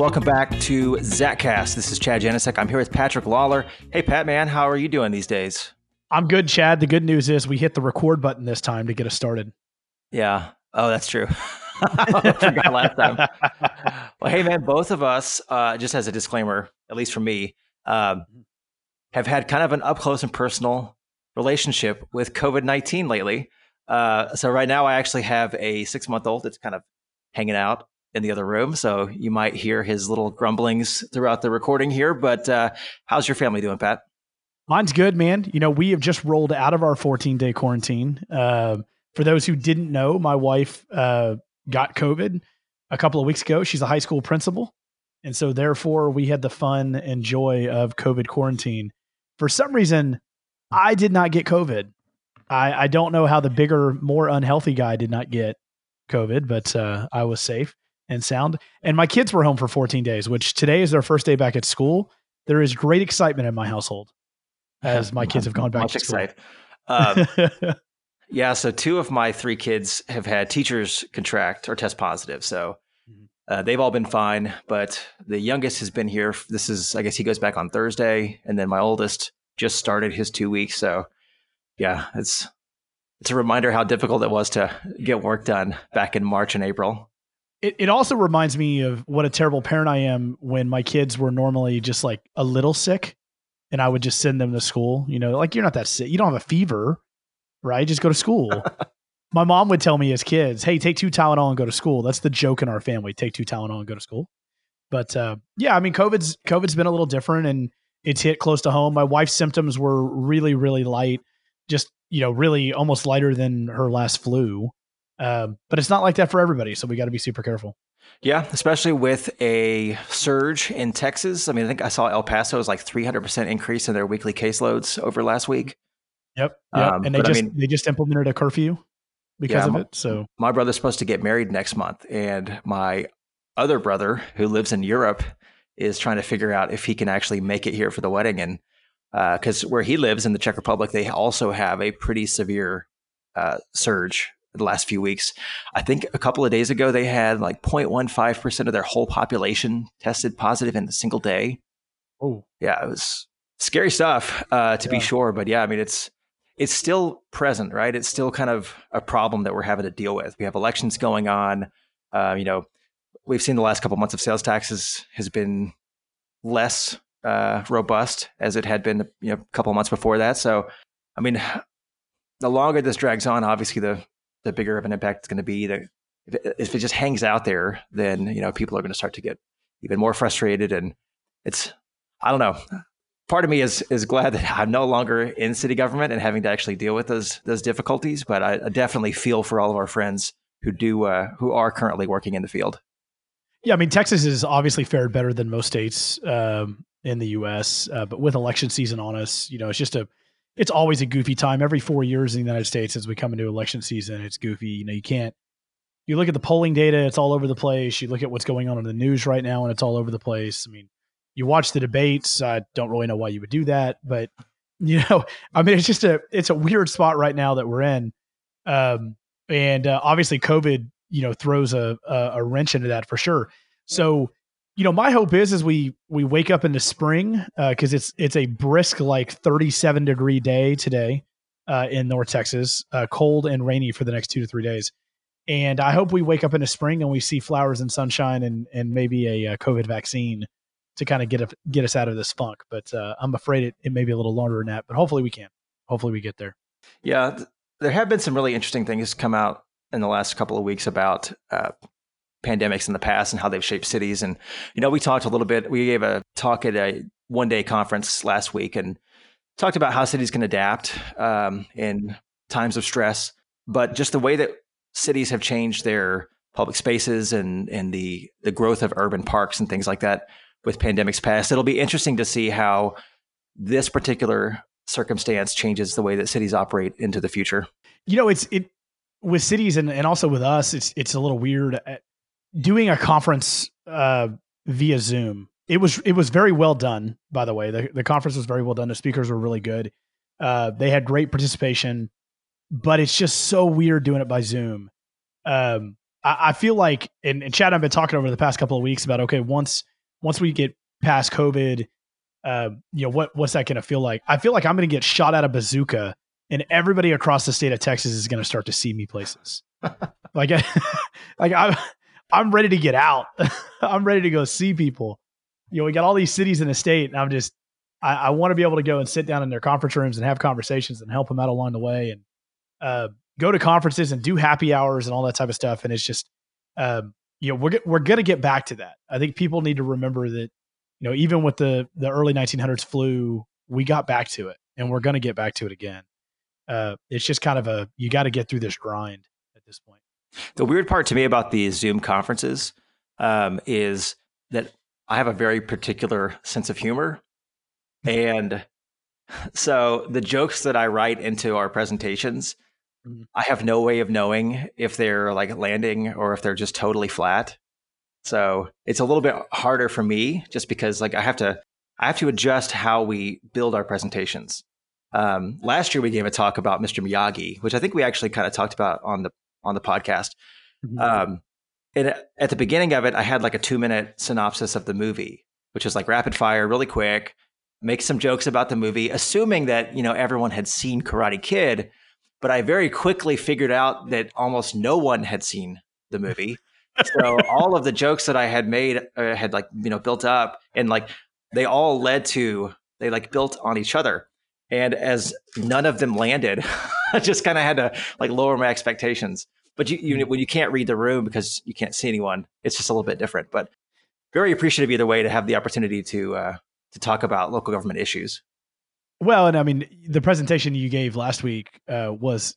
welcome back to Zatcast. This is Chad Janicek. I'm here with Patrick Lawler. Hey, Pat, man, how are you doing these days? I'm good, Chad. The good news is we hit the record button this time to get us started. Yeah. Oh, that's true. I forgot last time. well, hey, man, both of us, uh, just as a disclaimer, at least for me, um, have had kind of an up close and personal relationship with COVID 19 lately. Uh, so, right now, I actually have a six month old that's kind of hanging out in the other room. So, you might hear his little grumblings throughout the recording here. But uh, how's your family doing, Pat? Mine's good, man. You know, we have just rolled out of our 14 day quarantine. Uh, for those who didn't know, my wife uh, got COVID a couple of weeks ago. She's a high school principal. And so, therefore, we had the fun and joy of COVID quarantine. For some reason, I did not get COVID. I, I don't know how the bigger, more unhealthy guy did not get COVID, but uh, I was safe and sound. And my kids were home for 14 days, which today is their first day back at school. There is great excitement in my household as my kids have gone back to school. Um, yeah, so two of my three kids have had teachers contract or test positive. So Mhm. uh, they've all been fine, but the youngest has been here. This is, I guess, he goes back on Thursday, and then my oldest just started his two weeks. So yeah, it's it's a reminder how difficult it was to get work done back in March and April. It, it also reminds me of what a terrible parent I am when my kids were normally just like a little sick and I would just send them to school. You know, like you're not that sick. You don't have a fever, right? Just go to school. my mom would tell me as kids, hey, take two Tylenol and go to school. That's the joke in our family. Take two Tylenol and go to school. But uh, yeah, I mean, COVID's COVID's been a little different and it's hit close to home. My wife's symptoms were really, really light, just, you know, really almost lighter than her last flu. Um, but it's not like that for everybody. So we got to be super careful. Yeah, especially with a surge in Texas. I mean, I think I saw El Paso is like 300% increase in their weekly caseloads over last week. Yep. Yep. Um, and they but I just mean- they just implemented a curfew because Yeah, of my- it. So my brother's supposed to get married next month, and my other brother, who lives in Europe, is trying to figure out if he can actually make it here for the wedding. And because where he lives in the Czech Republic, they also have a pretty severe uh, surge the last few weeks. I think a couple of days ago, they had like 0.15% of their whole population tested positive in a single day. oh Yeah, it was scary stuff uh, to be sure. But yeah, I mean, it's it's still present, right? It's still kind of a problem that we're having to deal with. We have elections going on. Uh, you know, we've seen the last couple months of sales taxes has been less uh, robust as it had been, you know, a couple of months before that. So, I mean, the longer this drags on, obviously, the the bigger of an impact it's going to be. The, if, it, if it just hangs out there, then you know people are going to start to get even more frustrated, and it's I don't know. Part of me is is glad that I'm no longer in city government and having to actually deal with those those difficulties. But I, I definitely feel for all of our friends who do uh, who are currently working in the field. yeah, I mean Texas has obviously fared better than most states um, in the U.S. Uh, but with election season on us, you know, it's just a it's always a goofy time. Every four years in the United States, as we come into election season, it's goofy. You know, you can't. You look at the polling data; it's all over the place. You look at what's going on in the news right now, and it's all over the place. I mean, you watch the debates. I don't really know why you would do that, but you know, I mean, it's just a it's a weird spot right now that we're in, um, and uh, obviously, COVID, you know, throws a, a a wrench into that for sure. So, you know, my hope is as we we wake up into spring because it's it's a brisk like 37 degree day today uh, in North Texas, uh, cold and rainy for the next two to three days. And I hope we wake up in into spring and we see flowers and sunshine and and maybe a, uh COVID vaccine to kind of get a, get us out of this funk. But uh, I'm afraid it, it may be a little longer than that. But hopefully we can. Hopefully we get there. Yeah, th- there have been some really interesting things come out in the last couple of weeks about uh, pandemics in the past and how they've shaped cities. And you know, we talked a little bit. We gave a talk at a one day conference last week and talked about how cities can adapt um, in times of stress, but just the way that cities have changed their public spaces and and the the growth of urban parks and things like that with pandemics past. It'll be interesting to see how this particular circumstance changes the way that cities operate into the future. you know it's it with cities and, and also with us it's it's a little weird Uh, doing a conference uh via zoom. It was it was very well done by the way. The, the conference was very well done. The speakers were really good. Uh they had great participation but it's just so weird doing it by zoom. Um I, I feel like, and, and Chad, I've been talking over the past couple of weeks about okay, once once we get past COVID, uh, you know what what's that going to feel like? I feel like I'm going to get shot out a bazooka, and everybody across the state of Texas is going to start to see me places. like, like I'm I'm ready to get out. I'm ready to go see people. You know, we got all these cities in the state, and I'm just I, I want to be able to go and sit down in their conference rooms and have conversations and help them out along the way, and uh, go to conferences and do happy hours and all that type of stuff. And it's just, um, you know, we're we're gonna get back to that. I think people need to remember that, you know, even with the the early 1900s flu, we got back to it, and we're gonna get back to it again. Uh, it's just kind of a you got to get through this grind at this point. The weird part to me about these Zoom conferences um, is that I have a very particular sense of humor. And so the jokes that I write into our presentations, mm-hmm. I have no way of knowing if they're like landing or if they're just totally flat. So it's a little bit harder for me just because like I have to I have to adjust how we build our presentations. Um, last year we gave a talk about Mr. Miyagi, which I think we actually kind of talked about on the on the podcast. Mm-hmm. Um, and at the beginning of it, I had like a two minute synopsis of the movie, which is like rapid fire, really quick, make some jokes about the movie, assuming that, you know, everyone had seen Karate Kid. But I very quickly figured out that almost no one had seen the movie. so all of the jokes that I had made uh, had like, you know, built up and like they all led to, they like built on each other. And as none of them landed, I just kind of had to like lower my expectations. But you, you, when you can't read the room because you can't see anyone, it's just a little bit different. But very appreciative either way to have the opportunity to uh, to talk about local government issues. Well, and I mean, the presentation you gave last week uh, was,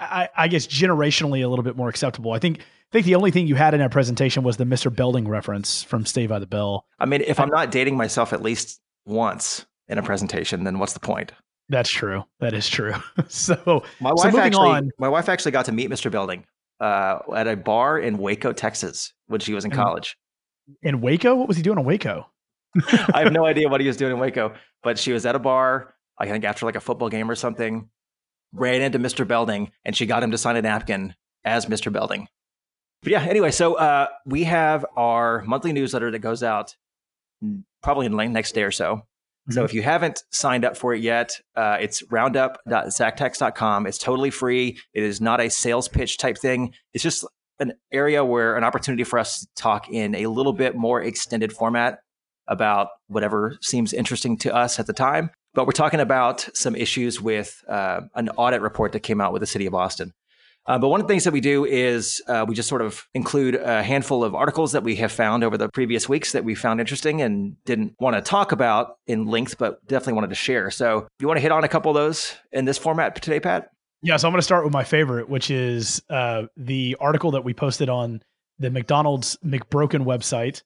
I, I, guess, generationally a little bit more acceptable. I think. I think the only thing you had in that presentation was the Mr. Belding reference from Saved by the Bell. I mean, if I'm not dating myself at least once in a presentation, then what's the point? That's true. That is true. so my wife so actually, on, my wife actually got to meet Mr. Belding uh, at a bar in Waco, Texas, when she was in college. In Waco, what was he doing in Waco? I have no idea what he was doing in Waco, but she was at a bar. I think after like a football game or something, ran into Mr. Belding, and she got him to sign a napkin as Mr. Belding. But yeah, anyway, so uh, we have our monthly newsletter that goes out probably in the next day or so. So if mm-hmm. you haven't signed up for it yet, uh, it's roundup.zactech.com. It's totally free. It is not a sales pitch type thing. It's just an area where an opportunity for us to talk in a little bit more extended format about whatever seems interesting to us at the time. But we're talking about some issues with uh, an audit report that came out with the city of Austin. Uh, but one of the things that we do is uh, we just sort of include a handful of articles that we have found over the previous weeks that we found interesting and didn't want to talk about in length, but definitely wanted to share. So, you want to hit on a couple of those in this format today, Pat? Yeah, so I'm going to start with my favorite, which is uh, the article that we posted on the McDonald's McBroken website.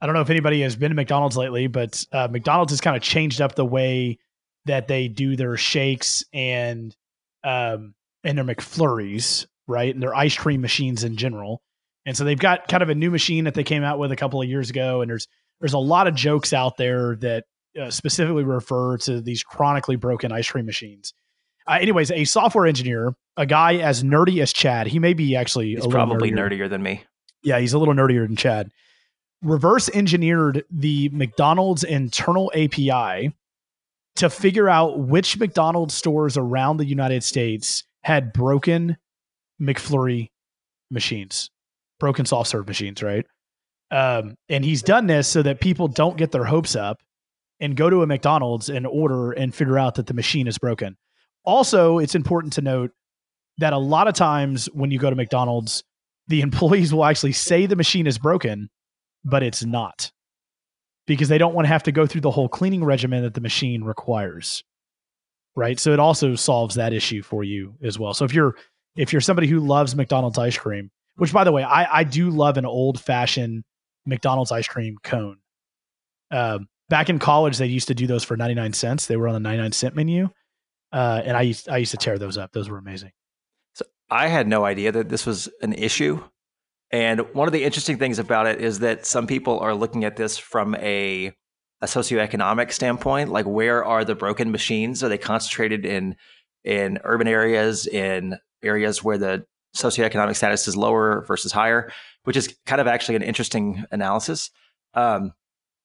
I don't know if anybody has been to McDonald's lately, but uh, McDonald's has kind of changed up the way that they do their shakes and um, and their McFlurries, right? And their ice cream machines in general. And so they've got kind of a new machine that they came out with a couple of years ago. And there's there's a lot of jokes out there that uh, specifically refer to these chronically broken ice cream machines. Uh, anyways, a software engineer, a guy as nerdy as Chad, he may be actually he's probably nerdier. nerdier than me. Yeah, he's a little nerdier than Chad. Reverse engineered the McDonald's internal API to figure out which McDonald's stores around the United States had broken McFlurry machines, broken soft serve machines, right? Um, and he's done this so that people don't get their hopes up and go to a McDonald's and order and figure out that the machine is broken. Also, it's important to note that a lot of times when you go to McDonald's, the employees will actually say the machine is broken, but it's not because they don't want to have to go through the whole cleaning regimen that the machine requires right? So it also solves that issue for you as well. So if you're if you're somebody who loves McDonald's ice cream, which by the way, I I do love an old fashioned McDonald's ice cream cone. Um, back in college, they used to do those for ninety nine cents. They were on the ninety nine cent menu, uh, and I used I used to tear those up. Those were amazing. So I had no idea that this was an issue. And one of the interesting things about it is that some people are looking at this from a a socioeconomic standpoint like where are the broken machines are they concentrated in in urban areas in areas where the socioeconomic status is lower versus higher, which is kind of actually an interesting analysis. Um,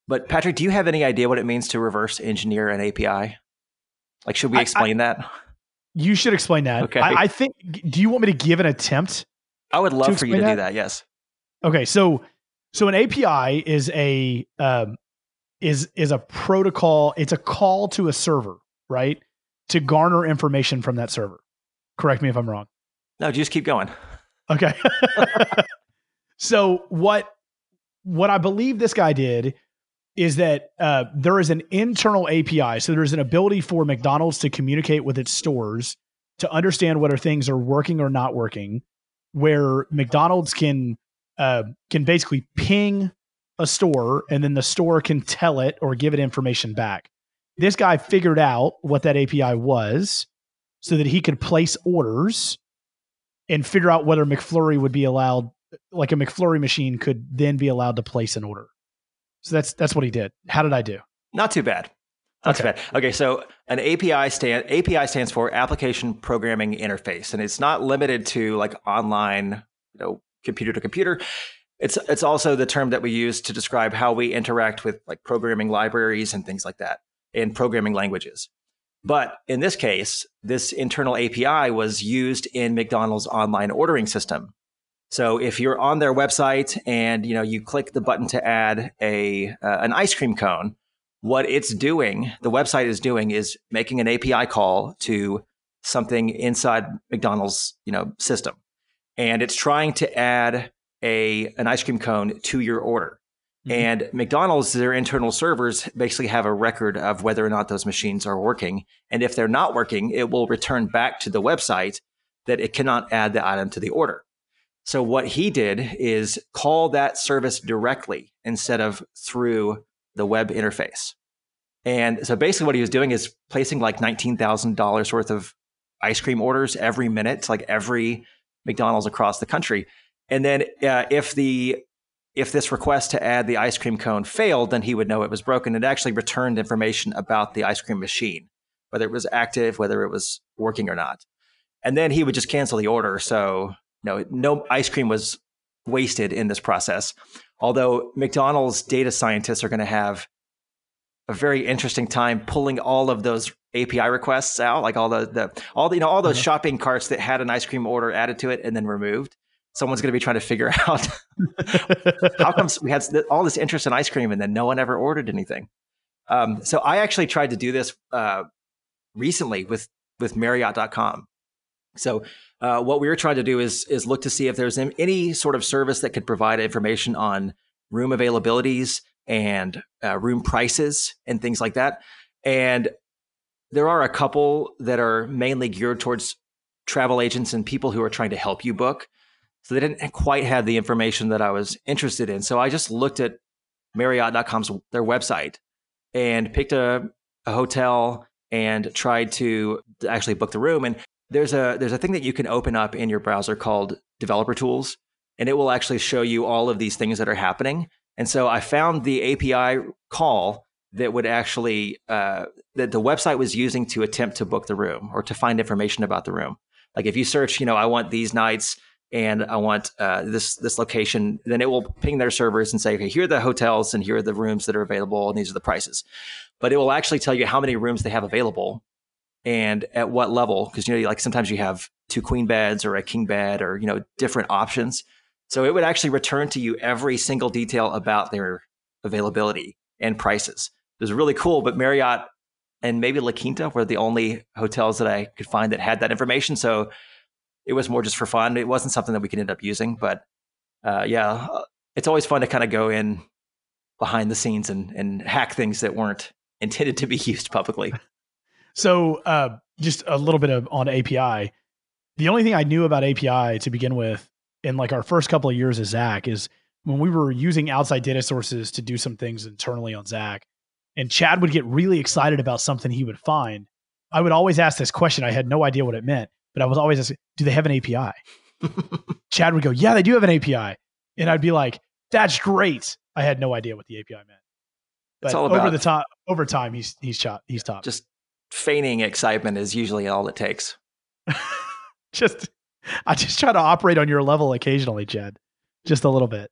but Patrick, do you have any idea what it means to reverse engineer an API? Like, should we explain I, I, that? You should explain that. Okay. I, I, think. Do you want me to give an attempt? I would love for you to that? do that. Yes. Okay. So, so an API is a um, is is a protocol. It's a call to a server, right, to garner information from that server. Correct me if I'm wrong. No, just keep going. Okay. so what what I believe this guy did is that uh, there is an internal API. So there's an ability for McDonald's to communicate with its stores to understand whether things are working or not working, where McDonald's can uh, can basically ping a store and then the store can tell it or give it information back. This guy figured out what that API was so that he could place orders and figure out whether McFlurry would be allowed, like a McFlurry machine could then be allowed to place an order. So that's that's what he did. How did I do? Not too bad. Not okay. too bad. Okay, so an API stand API stands for Application Programming Interface, and it's not limited to like online, you know, computer to computer. It's it's also the term that we use to describe how we interact with like programming libraries and things like that in programming languages. But in this case, this internal API was used in McDonald's online ordering system. So if you're on their website and you know you click the button to add a uh, an ice cream cone, what it's doing, the website is doing is making an API call to something inside McDonald's, you know, system. And it's trying to add a an ice cream cone to your order. Mm-hmm. And McDonald's, their internal servers basically have a record of whether or not those machines are working. And if they're not working, it will return back to the website that it cannot add the item to the order. So what he did is call that service directly instead of through the web interface. And so basically what he was doing is placing like $19,000 worth of ice cream orders every minute, like every McDonald's across the country. And then uh, if the if this request to add the ice cream cone failed, then he would know it was broken. It actually returned information about the ice cream machine, whether it was active, whether it was working or not. And then he would just cancel the order. So no, no ice cream was wasted in this process. Although McDonald's data scientists are going to have a very interesting time pulling all of those API requests out, like all the, the all the, you know all those mm-hmm. shopping carts that had an ice cream order added to it and then removed. Someone's going to be trying to figure out how comes we had all this interest in ice cream and then no one ever ordered anything. Um, so I actually tried to do this uh, recently with with Marriott.com. So uh, what we were trying to do is is look to see if there's any sort of service that could provide information on room availabilities and uh, room prices and things like that. And there are a couple that are mainly geared towards travel agents and people who are trying to help you book. So they didn't quite have the information that I was interested in. So I just looked at Marriott.com's their website and picked a, a hotel and tried to actually book the room. And there's a there's a thing that you can open up in your browser called developer tools and it will actually show you all of these things that are happening and so i found the api call that would actually uh, that the website was using to attempt to book the room or to find information about the room like if you search you know i want these nights and i want uh, this this location then it will ping their servers and say okay here are the hotels and here are the rooms that are available and these are the prices. But it will actually tell you how many rooms they have available and at what level because you know like sometimes you have two queen beds or a king bed or you know different options. So it would actually return to you every single detail about their availability and prices. It was really cool but marriott and maybe la quinta were the only hotels that i could find that had that information. So it was more just for fun it wasn't something that we could end up using but uh, yeah it's always fun to kind of go in behind the scenes and, and hack things that weren't intended to be used publicly so uh, just a little bit of on API. The only thing I knew about API to begin with in like our first couple of years as Zach, is when we were using outside data sources to do some things internally on Zach, and Chad would get really excited about something he would find. I would always ask this question. I had no idea what it meant, but I was always asking, do they have an API? Chad would go, yeah, they do have an API. And I'd be like, that's great. I had no idea what the API meant. But it's all about, over the time, over time, he's he's top. He's top. Just feigning excitement is usually all it takes. just I just try to operate on your level occasionally, Chad, just a little bit.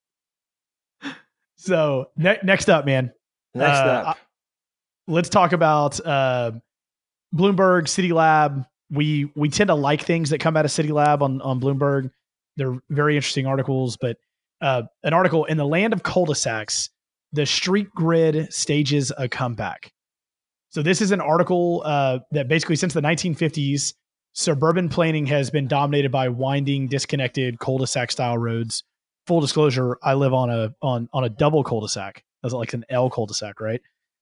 So ne- next up, man. Next Uh, up, let's talk about uh, Bloomberg City Lab. We we tend to like things that come out of City Lab on on Bloomberg. They're very interesting articles, but uh, an article in the land of cul-de-sacs, the street grid stages a comeback. So this is an article uh, that basically since the 1950s, suburban planning has been dominated by winding, disconnected cul-de-sac style roads. Full disclosure, I live on a on on a double cul-de-sac. That's like an L cul-de-sac, right?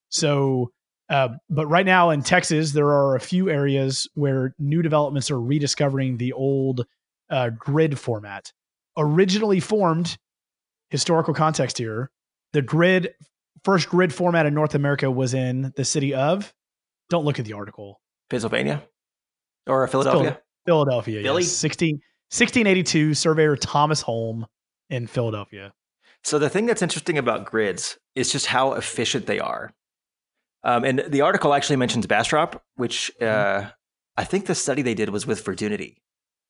So, uh, but right now in Texas, there are a few areas where new developments are rediscovering the old uh, grid format. Originally formed, historical context here, the grid first grid format in North America was in the city of. Don't look at the article. Pennsylvania or Philadelphia. Philadelphia. Philly? Yes. 16, 1682, surveyor Thomas Holme in Philadelphia. So the thing that's interesting about grids is just how efficient they are. Um, and the article actually mentions Bastrop, which Mm-hmm. uh, I think the study they did was with Verdunity.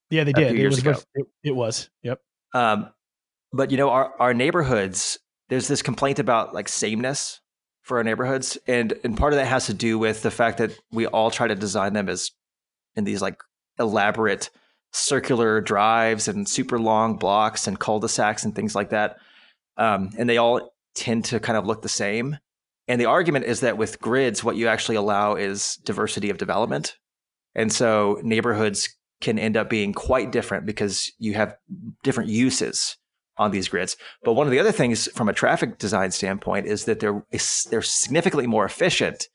Yeah, they did. It years was, ago. with- it, it was. Yep. Um, but you know, our, our neighborhoods, there's this complaint about like sameness for our neighborhoods. And, and part of that has to do with the fact that we all try to design them as in these like elaborate circular drives and super long blocks and cul-de-sacs and things like that. Um, and they all tend to kind of look the same. And the argument is that with grids, what you actually allow is diversity of development. And so neighborhoods can end up being quite different because you have different uses on these grids. But one of the other things from a traffic design standpoint is that they're they're significantly more efficient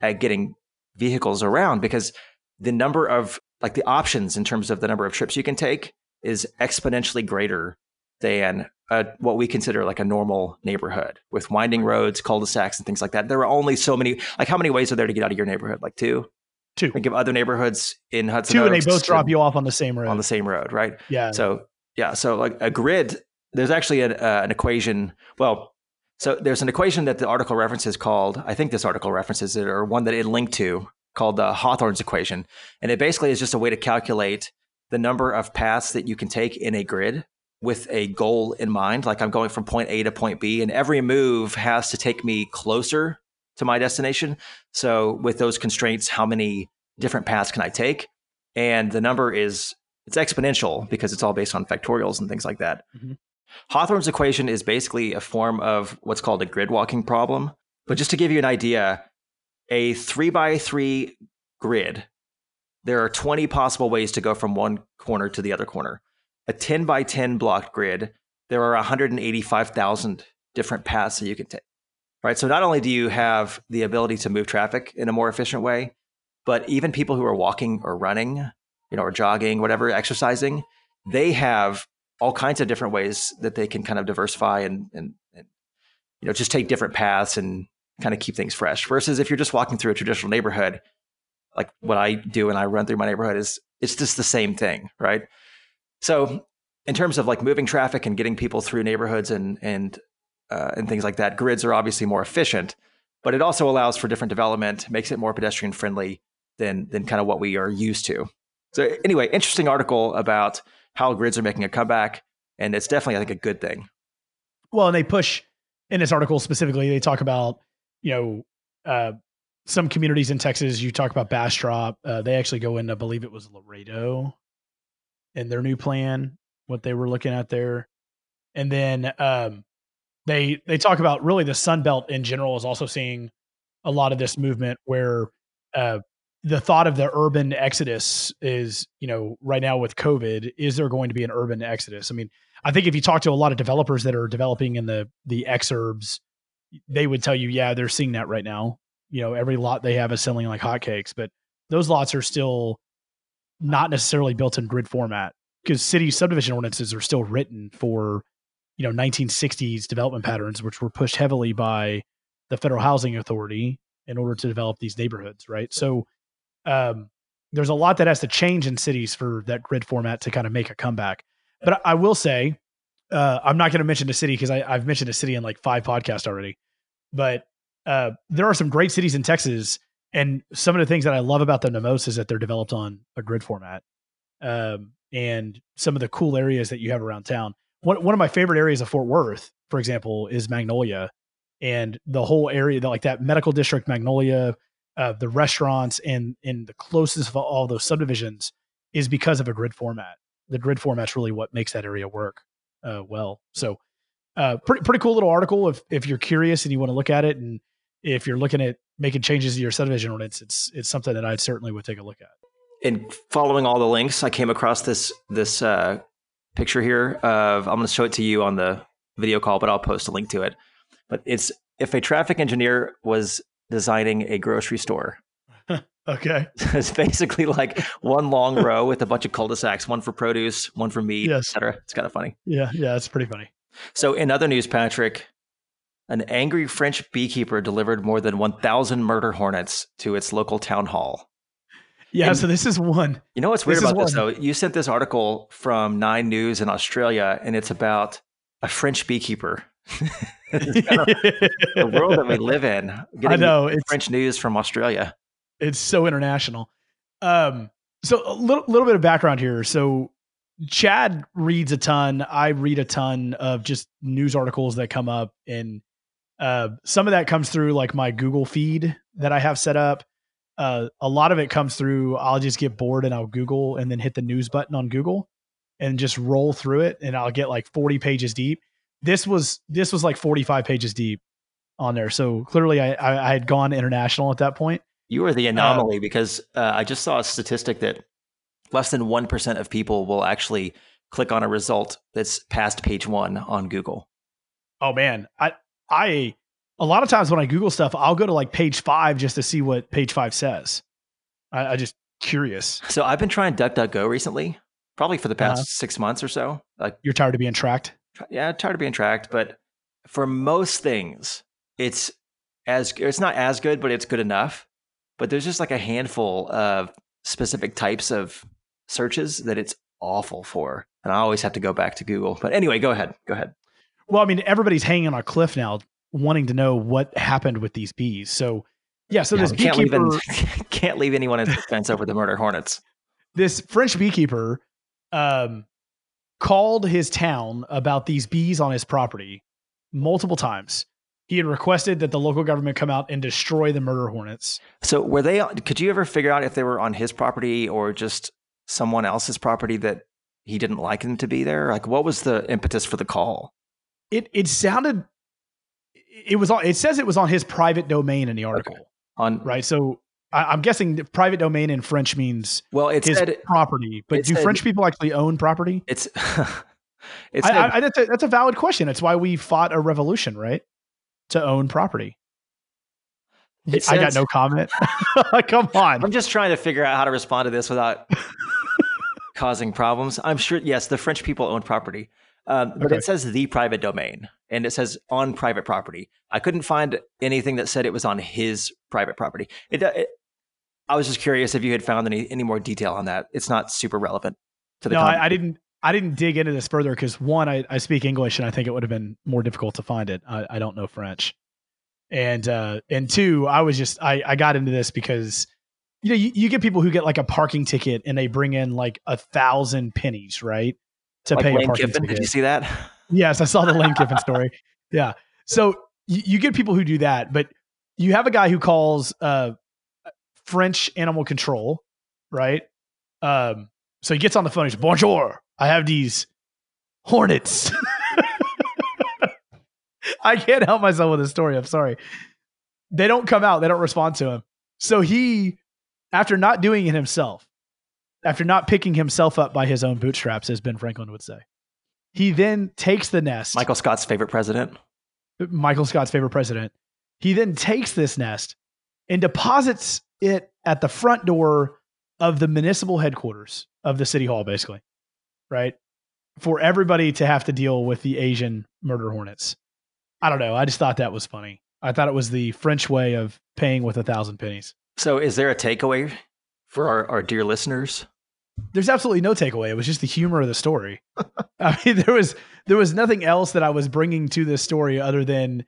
at getting vehicles around because the number of like the options in terms of the number of trips you can take is exponentially greater than uh, what we consider like a normal neighborhood with winding roads, cul-de-sacs, and things like that. There are only so many. Like, how many ways are there to get out of your neighborhood? Like two. Two. Think of other neighborhoods in Hudson. Two, and they both drop you off on the same road. on the same road, right? yeah. So yeah, so like a grid, there's actually an, uh, an equation. Well, so there's an equation that the article references called. I think this article references it, or one that it linked to, called the Hawthorne's equation, and it basically is just a way to calculate the number of paths that you can take in a grid with a goal in mind. Like I'm going from point A to point B, and every move has to take me closer to my destination. So with those constraints, how many different paths can I take? And the number is it's exponential because it's all based on factorials and things like that. Mhm. Hawthorne's equation is basically a form of what's called a grid walking problem. But just to give you an idea, a three by three grid, there are 20 possible ways to go from one corner to the other corner. A 10 by 10 block grid, there are 185,000 different paths that you can take. Right. So not only do you have the ability to move traffic in a more efficient way, but even people who are walking or running, you know, or jogging, whatever, exercising, they have all kinds of different ways that they can kind of diversify and, and, and you know, just take different paths and kind of keep things fresh. Versus if you're just walking through a traditional neighborhood, like what I do when I run through my neighborhood is it's just the same thing, right? So in terms of like moving traffic and getting people through neighborhoods and and uh, and things like that, grids are obviously more efficient, but it also allows for different development, makes it more pedestrian friendly than than kind of what we are used to. So anyway, interesting article about how grids are making a comeback, and it's definitely I think a good thing. Well, and they push in this article specifically. They talk about you know uh, some communities in Texas. You talk about Bastrop. Uh, they actually go into, I believe it was Laredo, in their new plan, what they were looking at there, and then um, they they talk about really the Sun Belt in general is also seeing a lot of this movement where uh, the thought of the urban exodus is you know right now with COVID, is there going to be an urban exodus? I mean, I think if you talk to a lot of developers that are developing in the the exurbs, they would tell you, yeah, they're seeing that right now. You know, every lot they have is selling like hotcakes, but those lots are still not necessarily built in grid format because city subdivision ordinances are still written for, you know, 1960s development patterns, which were pushed heavily by the Federal Housing Authority in order to develop these neighborhoods, right? So, um, there's a lot that has to change in cities for that grid format to kind of make a comeback. But I will say, uh, I'm not going to mention a city because I've mentioned a city in like five podcasts already. But uh, there are some great cities in Texas, and some of the things that I love about them the most is that they're developed on a grid format. Um, and some of the cool areas that you have around town. One one of my favorite areas of Fort Worth, for example, is Magnolia, and the whole area, that like that medical district, Magnolia, uh, the restaurants, and and the closest of all those subdivisions is because of a grid format. The grid format's really what makes that area work uh, well. So, uh, pretty pretty cool little article. If if you're curious and you want to look at it, and if you're looking at making changes to your subdivision ordinance, it's it's something that I certainly would take a look at. In following all the links, I came across this this uh, picture here of I'm going to show it to you on the video call, but I'll post a link to it. But it's if a traffic engineer was designing a grocery store. okay. it's basically like one long row with a bunch of cul-de-sacs, one for produce, one for meat, Yes. etc. It's kind of funny. Yeah, yeah, it's pretty funny. So, in other news, Patrick, an angry French beekeeper delivered more than 1,000 murder hornets to its local town hall. Yeah, And- so this is one. You know what's weird This about this, though? You sent this article from Nine News in Australia, and it's about a French beekeeper. It's kind of the world that we live in. I know it's French news from Australia. it's so international. Um, so a little little bit of background here. So Chad reads a ton. I read a ton of just news articles that come up, and uh, some of that comes through like my Google feed that I have set up. Uh, a lot of it comes through. I'll just get bored and I'll Google and then hit the news button on Google and just roll through it, and I'll get like forty pages deep. This was this was like forty five pages deep on there. So clearly, I, I I had gone international at that point. You are Um, the anomaly because uh, I just saw a statistic that less than 1% of people will actually click on a result that's past page one on Google. Oh man, I I a lot of times when I Google stuff, I'll go to like page five just to see what page five says. I, I just curious. So I've been trying DuckDuckGo recently, probably for the past Uh-huh. six months or so. Like, You're tired of being tracked. yeah, tired of being tracked, but for most things, it's as it's not as good, but it's good enough. But there's just like a handful of specific types of searches that it's awful for, and I always have to go back to Google. But anyway, go ahead, go ahead. Well, I mean, everybody's hanging on a cliff now, wanting to know what happened with these bees. So yeah, so Yeah, this can't leave, beekeeper, in, can't leave anyone in suspense over the murder hornets. this French beekeeper, um, called his town about these bees on his property multiple times. He had requested that the local government come out and destroy the murder hornets. So were they? Could you ever figure out if they were on his property or just someone else's property that he didn't like them to be there? Like, what was the impetus for the call? It it sounded it was on it says it was on his private domain in the article, On right? So I, I'm guessing the private domain in French means well, it his said property. But do said- French people actually own property? it's. it I, I, that's, a, that's a valid question. That's why we fought a revolution, right? To own property. It I got no comment. Come on. I'm just trying to figure out how to respond to this without causing problems. I'm sure, yes, the French people own property, um, but Okay. it says the private domain and it says on private property. I couldn't find anything that said it was on his private property. It, it, I was just curious if you had found any, any more detail on that. It's not super relevant to the No, I, I didn't. I didn't dig into this further because one, I, I speak English and I think it would have been more difficult to find it. I, I don't know French, and uh, and two, I was just I, I got into this because you know you, you get people who get like a parking ticket and they bring in like a thousand pennies, right, to like pay a Lane parking Kiffin. ticket. Did you see that? Yes, I saw the Lane Kiffin story. Yeah. So you, you get people who do that, but you have a guy who calls uh, French animal control, right? Um, so he gets on the phone. He's bonjour. I have these hornets. I can't help myself with this story. I'm sorry. They don't come out. They don't respond to him. So he, after not doing it himself, after not picking himself up by his own bootstraps, as Ben Franklin would say, he then takes the nest. Michael Scott's favorite president. Michael Scott's favorite president. He then takes this nest and deposits it at the front door of the municipal headquarters of the city hall, basically, right? For everybody to have to deal with the Asian murder hornets. I don't know. I just thought that was funny. I thought it was the French way of paying with a thousand pennies. So, is there a takeaway for our, our dear listeners? There's absolutely no takeaway. It was just the humor of the story. I mean, there was there was nothing else that I was bringing to this story other than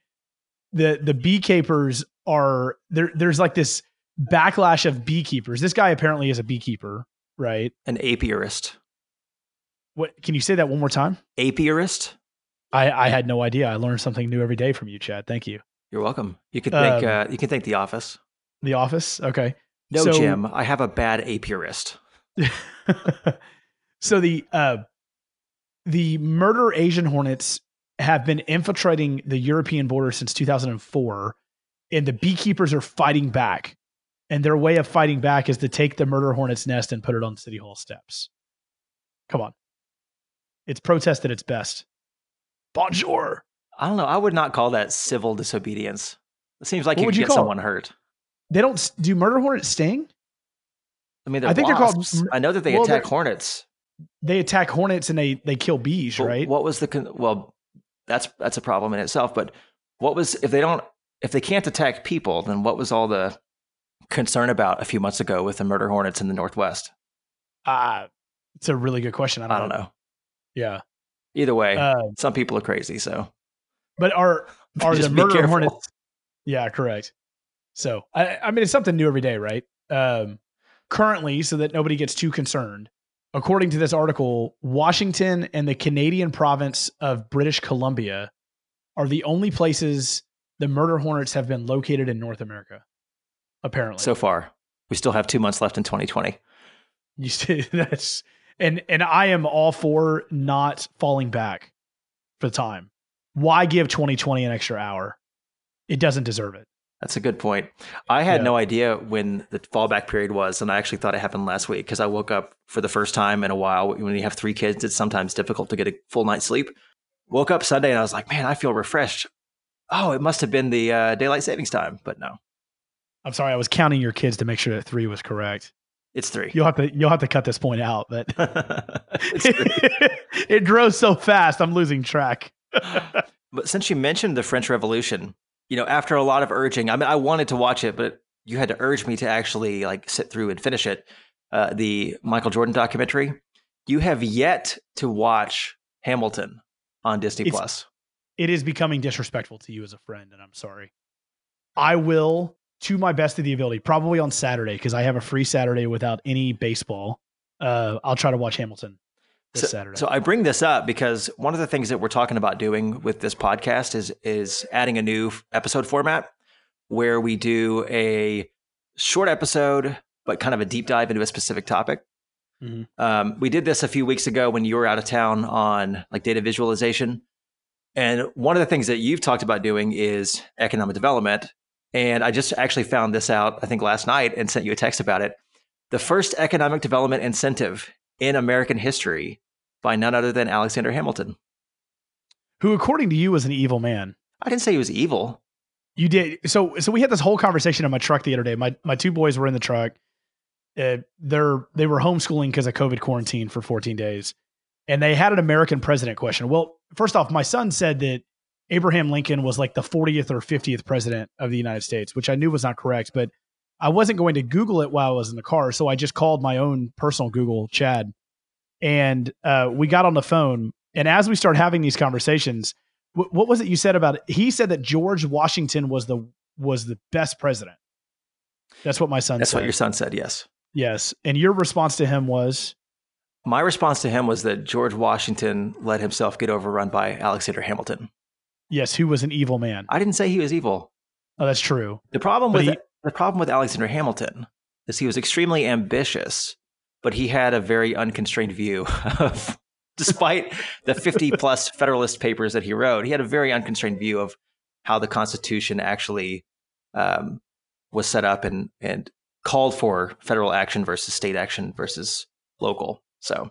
the the beekeepers are there. There's like this backlash of beekeepers. This guy apparently is a beekeeper, right? An apiarist. What can you say that one more time? Apiarist. I, I had no idea. I learned something new every day from you, Chad. Thank you. You're welcome. You can thank Um, uh, you can thank the office. The Office. Okay. No, so- Jim, I have a bad apiarist. so the uh, the murder Asian hornets have been infiltrating the European border since 2004, and the beekeepers are fighting back. And their way of fighting back is to take the murder hornet's nest and put it on city hall steps. Come on, it's protest at its best. Bonjour. I don't know. I would not call that civil disobedience. It seems like What you would you get call it? someone hurt. They don't do murder hornets sting. I mean, I think they're called- I know that they well, attack hornets. They attack hornets and they they kill bees, but right? What was the con- well? That's that's a problem in itself. But what was if they don't if they can't attack people? Then what was all the concern about a few months ago with the murder hornets in the northwest? Uh, it's a really good question. I don't, I don't know. Yeah. Either way, Uh, some people are crazy. So but are are the murder hornets? Yeah, correct. So I, I mean, it's something new every day, right? Um, currently, so that nobody gets too concerned. According to this article, Washington and the Canadian province of British Columbia are the only places the murder hornets have been located in North America. Apparently, so far, we still have two months left in 2020. You see, that's and and I am all for not falling back for the time. Why give 2020 an extra hour? It doesn't deserve it. That's a good point. I had Yeah. no idea when the fallback period was, and I actually thought it happened last week because I woke up for the first time in a while. When you have three kids, it's sometimes difficult to get a full night's sleep. Woke up Sunday and I was like, man, I feel refreshed. Oh, it must have been the uh, daylight savings time, but no, I'm sorry, I was counting your kids to make sure that three was correct. it's three. You'll have to you'll have to cut this point out, but it drove so fast, I'm losing track. But since you mentioned the French Revolution, you know, after a lot of urging, I mean, I wanted to watch it, but you had to urge me to actually like sit through and finish it. Uh, the Michael Jordan documentary. You have yet to watch Hamilton on Disney It's- Plus. it is becoming disrespectful to you as a friend, and I'm sorry. I will, to my best of the ability, probably on Saturday because I have a free Saturday without any baseball. Uh, I'll try to watch Hamilton this so, Saturday. so I bring this up because one of the things that we're talking about doing with this podcast is is adding a new episode format where we do a short episode but kind of a deep dive into a specific topic. Mhm. Um, we did this a few weeks ago when you were out of town on like data visualization, and one of the things that you've talked about doing is economic development. And I just actually found this out I think last night and sent you a text about it. The first economic development incentive in American history by none other than Alexander Hamilton. Who, according to you, was an evil man. I didn't say he was evil. You did so. So we had this whole conversation in my truck the other day. My my two boys were in the truck. Uh, they're they were homeschooling because of COVID quarantine for 14 days, and they had an American president question. Well, first off, my son said that Abraham Lincoln was like the 40th or 50th president of the United States, which I knew was not correct, but I wasn't going to Google it while I was in the car, so I just called my own personal Google, Chad, and uh, we got on the phone. And as we start having these conversations, what, what was it you said about it? He said that George Washington was the was the best president. That's what my son That's said. what your son said, yes. yes, and your response to him was, My response to him was that George Washington let himself get overrun by Alexander Hamilton. "Yes, who was an evil man." I didn't say he was evil. Oh, that's true. The problem But with he- the problem with Alexander Hamilton is he was extremely ambitious, but he had a very unconstrained view of despite the 50 plus Federalist papers that he wrote, he had a very unconstrained view of how the Constitution actually um, was set up and and called for federal action versus state action versus local. So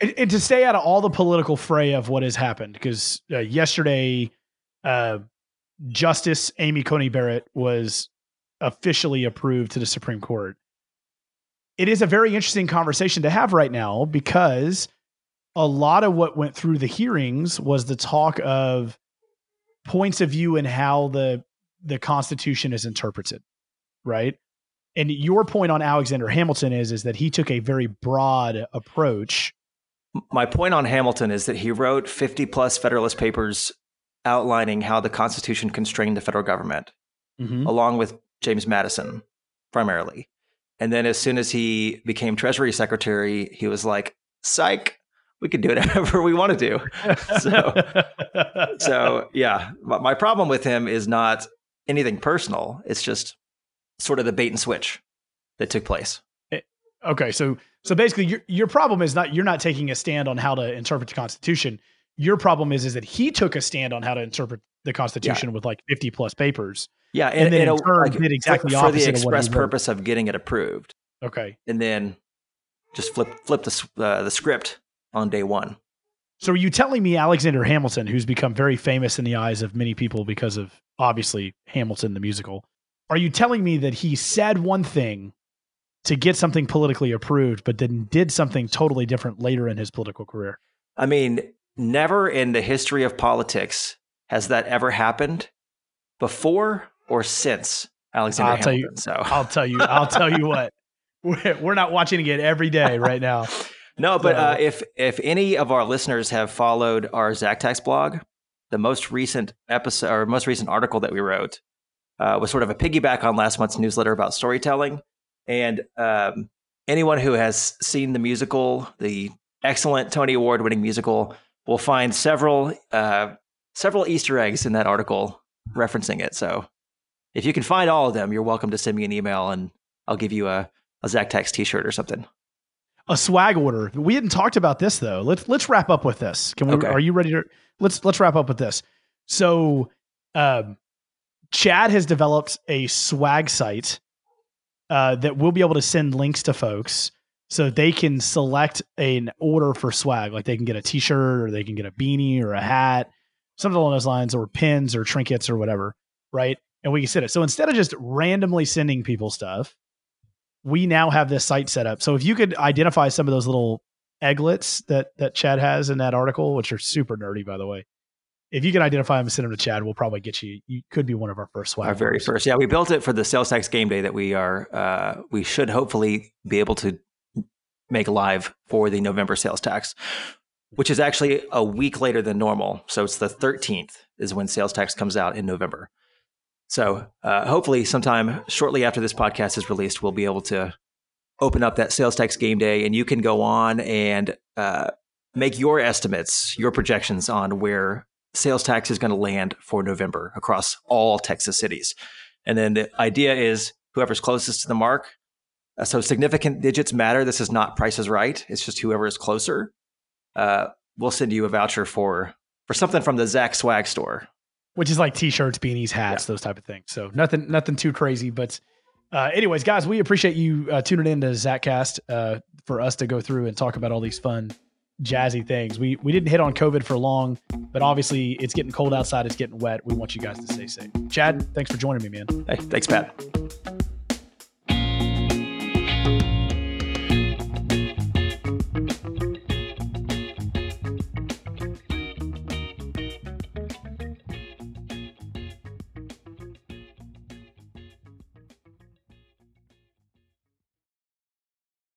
and, and to stay out of all the political fray of what has happened, because uh, yesterday, uh, Justice Amy Coney Barrett was officially approved to the Supreme Court. It is a very interesting conversation to have right now because a lot of what went through the hearings was the talk of points of view and how the the Constitution is interpreted, right? And your point on Alexander Hamilton is is that he took a very broad approach my point on Hamilton is that he wrote 50 plus Federalist papers outlining how the Constitution constrained the federal government. Mm-hmm. along with James Madison primarily. And then as soon as he became Treasury Secretary, he was like, psych, we can do whatever we want to do. So, so yeah, my problem with him is not anything personal. It's just sort of the bait and switch that took place. Eh, okay, so so basically, your your problem is not you're not taking a stand on how to interpret the Constitution. Your problem is is that he took a stand on how to interpret the Constitution yeah. with like 50 plus papers. Yeah, and, and then in turn like, did exactly for, for the express purpose of getting it approved. Okay, and then just flip flip the uh, the script on day one. So are you telling me Alexander Hamilton, who's become very famous in the eyes of many people because of obviously Hamilton the musical, are you telling me that he said one thing to get something politically approved, but then did something totally different later in his political career? I mean, never in the history of politics has that ever happened before or since Alexander I'll Hamilton. Tell you, so I'll tell you, I'll tell you what, we're not watching it every day right now. No, but so. uh, if if any of our listeners have followed our Zactax blog, the most recent episode or most recent article that we wrote uh, was sort of a piggyback on last month's newsletter about storytelling. And um, anyone who has seen the musical, the excellent Tony Award winning musical, will find several uh, several Easter eggs in that article referencing it. So if you can find all of them, you're welcome to send me an email and I'll give you a, a Zactax t-shirt or something a swag order. We hadn't talked about this though. Let's let's wrap up with this. Can we? Okay. Are you ready to? Let's let's wrap up with this. So, um, Chad has developed a swag site uh, that we'll be able to send links to folks so they can select an order for swag. Like they can get a T-shirt or they can get a beanie or a hat, something along those lines, or pins or trinkets or whatever, right? And we can send it. So instead of just randomly sending people stuff, we now have this site set up. So if you could identify some of those little egglets that that Chad has in that article, which are super nerdy, by the way. If you can identify them and send them to Chad, we'll probably get you. You could be one of our first swag. Our very first, yeah. We built it for the sales tax game day that we are. Uh, we should hopefully be able to make live for the November sales tax, which is actually a week later than normal. So it's the 13th is when sales tax comes out in November. So uh, hopefully, sometime shortly after this podcast is released, we'll be able to open up that sales tax game day, and you can go on and uh, make your estimates, your projections on where sales tax is going to land for November across all Texas cities. And then the idea is whoever's closest to the mark. Uh, so significant digits matter. This is not prices right. It's just whoever is closer. Uh, we'll send you a voucher for for something from the Zach Swag store which is like t-shirts, beanies, hats, yeah. those type of things. So nothing, nothing too crazy. But, uh, anyways, guys, we appreciate you uh, tuning in to Zaccast uh, for us to go through and talk about all these fun, jazzy things. We we didn't hit on COVID for long, but obviously it's getting cold outside. It's getting wet. We want you guys to stay safe. Chad, thanks for joining me, man. Hey, thanks, Pat.